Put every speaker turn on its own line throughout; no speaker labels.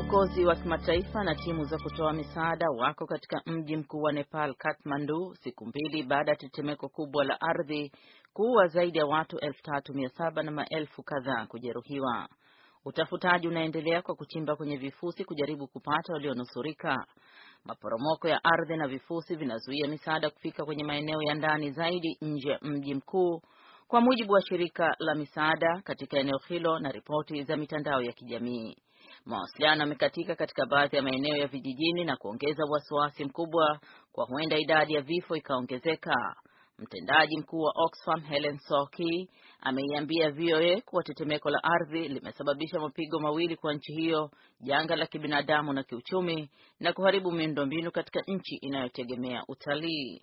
Waokozi wa kimataifa na timu za kutoa misaada wako katika mji mkuu wa Nepal, Kathmandu, siku mbili baada ya tetemeko kubwa la ardhi kuua zaidi ya watu 3700 na maelfu kadhaa kujeruhiwa. Utafutaji unaendelea kwa kuchimba kwenye vifusi kujaribu kupata walionusurika. Maporomoko ya ardhi na vifusi vinazuia misaada kufika kwenye maeneo ya ndani zaidi nje ya mji mkuu, kwa mujibu wa shirika la misaada katika eneo hilo na ripoti za mitandao ya kijamii. Mawasiliano yamekatika katika baadhi ya maeneo ya vijijini na kuongeza wasiwasi mkubwa kwa huenda idadi ya vifo ikaongezeka. Mtendaji mkuu wa Oxfam Helen Soki ameiambia VOA kuwa tetemeko la ardhi limesababisha mapigo mawili kwa nchi hiyo, janga la kibinadamu na kiuchumi, na kuharibu miundombinu katika nchi inayotegemea utalii.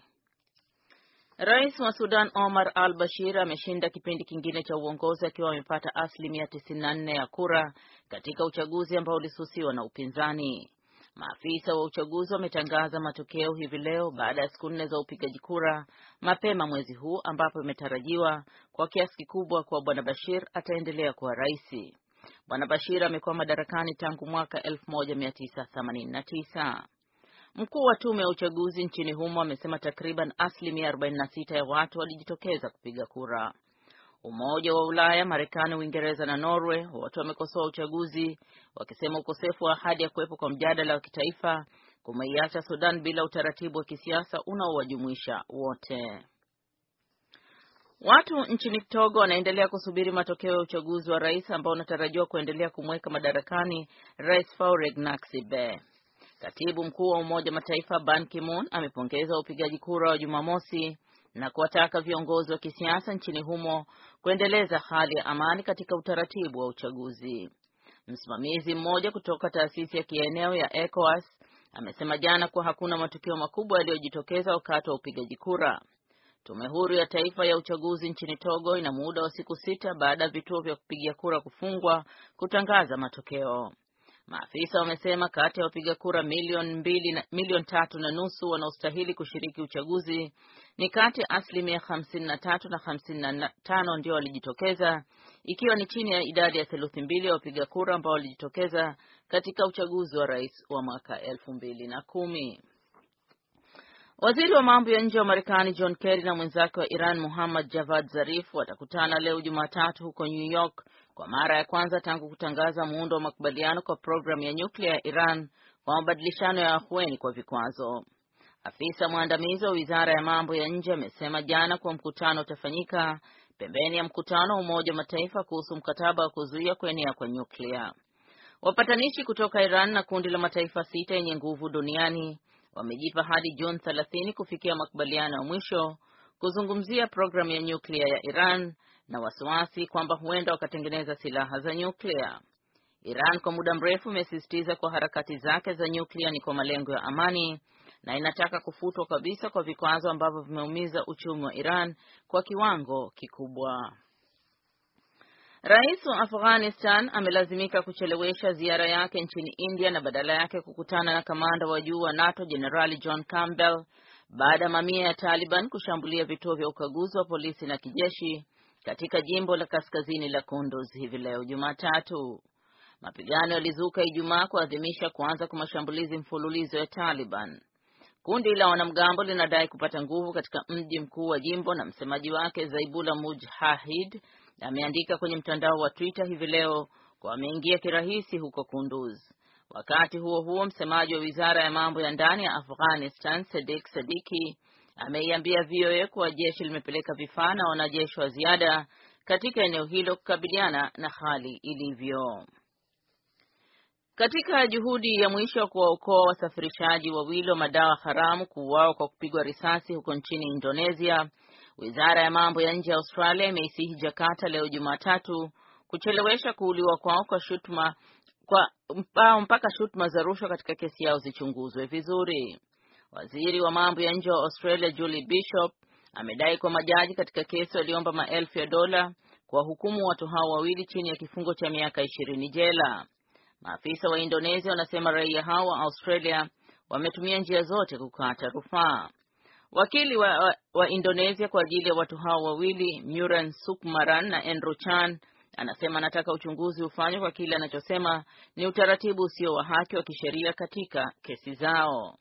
Rais wa Sudan Omar al-Bashir ameshinda kipindi kingine cha uongozi akiwa amepata asilimia 94 ya kura katika uchaguzi ambao ulisusiwa na upinzani. Maafisa wa uchaguzi wametangaza matokeo hivi leo baada ya siku nne za upigaji kura mapema mwezi huu, ambapo imetarajiwa kwa kiasi kikubwa kuwa bwana Bashir ataendelea kuwa rais. Bwana Bashir amekuwa madarakani tangu mwaka 1989. Mkuu wa tume ya uchaguzi nchini humo amesema takriban asilimia 46 ya watu walijitokeza kupiga kura. Umoja wa Ulaya, Marekani, Uingereza na Norway wote wamekosoa uchaguzi wakisema ukosefu wa ahadi ya kuwepo kwa mjadala wa kitaifa kumeiacha Sudan bila utaratibu wa kisiasa unaowajumuisha wote. Watu nchini Togo wanaendelea kusubiri matokeo ya uchaguzi wa rais ambao unatarajiwa kuendelea kumweka madarakani Rais Faure Gnassingbe. Katibu mkuu wa Umoja Mataifa Ban Ki-moon amepongeza upigaji kura wa Jumamosi na kuwataka viongozi wa kisiasa nchini humo kuendeleza hali ya amani katika utaratibu wa uchaguzi. Msimamizi mmoja kutoka taasisi ya kieneo ya ECOWAS amesema jana kuwa hakuna matukio makubwa yaliyojitokeza wakati wa upigaji kura. Tume huru ya taifa ya uchaguzi nchini Togo ina muda wa siku sita baada ya vituo vya kupigia kura kufungwa kutangaza matokeo. Maafisa wamesema kati ya wapiga kura milioni mbili na milioni tatu na nusu wanaostahili kushiriki uchaguzi ni kati ya asilimia hamsini na tatu na hamsini na tano ndio walijitokeza, ikiwa ni chini ya idadi ya theluthi mbili ya wapiga kura ambao walijitokeza katika uchaguzi wa rais wa mwaka elfu mbili na kumi. Waziri wa mambo ya nje wa Marekani John Kerry na mwenzake wa Iran Muhammad Javad Zarif watakutana leo Jumatatu huko New York kwa mara ya kwanza tangu kutangaza muundo wa makubaliano kwa programu ya nyuklia ya Iran kwa mabadilishano ya ahueni kwa vikwazo. Afisa mwandamizi wa wizara ya mambo ya nje amesema jana kuwa mkutano utafanyika pembeni ya mkutano wa Umoja wa Mataifa kuhusu mkataba wa kuzuia kuenea kwa nyuklia. Wapatanishi kutoka Iran na kundi la mataifa sita yenye nguvu duniani wamejipa hadi Juni 30 kufikia makubaliano ya mwisho kuzungumzia programu ya nyuklia ya Iran na wasiwasi kwamba huenda wakatengeneza silaha za nyuklia. Iran kwa muda mrefu imesisitiza kwa harakati zake za nyuklia ni kwa malengo ya amani na inataka kufutwa kabisa kwa vikwazo ambavyo vimeumiza uchumi wa Iran kwa kiwango kikubwa. Rais wa Afghanistan amelazimika kuchelewesha ziara yake nchini India na badala yake kukutana na kamanda wa juu wa NATO Jenerali John Campbell baada ya mamia ya Taliban kushambulia vituo vya ukaguzi wa polisi na kijeshi katika jimbo la kaskazini la Kunduz hivi leo Jumatatu. Mapigano yalizuka Ijumaa kuadhimisha kuanza kwa mashambulizi mfululizo ya Taliban. Kundi la wanamgambo linadai kupata nguvu katika mji mkuu wa jimbo na msemaji wake Zaibula Mujahid ameandika kwenye mtandao wa Twitter hivi leo kwa ameingia kirahisi huko Kunduz. Wakati huo huo, msemaji wa wizara ya mambo ya ndani ya Afghanistan Sadik Sadiki ameiambia VOA kuwa jeshi limepeleka vifaa na wanajeshi wa ziada katika eneo hilo kukabiliana na hali ilivyo. Katika juhudi ya mwisho wa kuwaokoa wasafirishaji wawili wa madawa haramu kuuawa kwa kupigwa risasi huko nchini Indonesia, wizara ya mambo ya nje ya Australia imeisihi Jakarta leo Jumatatu kuchelewesha kuuliwa kwao kwa shutuma kwa mpaka shutuma za rushwa katika kesi yao zichunguzwe vizuri. Waziri wa mambo ya nje wa Australia Julie Bishop amedai kwa majaji katika kesi waliomba maelfu ya dola kwa hukumu watu hao wawili chini ya kifungo cha miaka ishirini jela. Maafisa wa Indonesia wanasema raia hao wa Australia wametumia njia zote kukata rufaa. Wakili wa, wa, wa Indonesia kwa ajili ya watu hao wawili Muran Sukmaran na Andrew Chan Anasema anataka uchunguzi ufanywe kwa kile anachosema ni utaratibu usio wa haki wa kisheria katika kesi zao.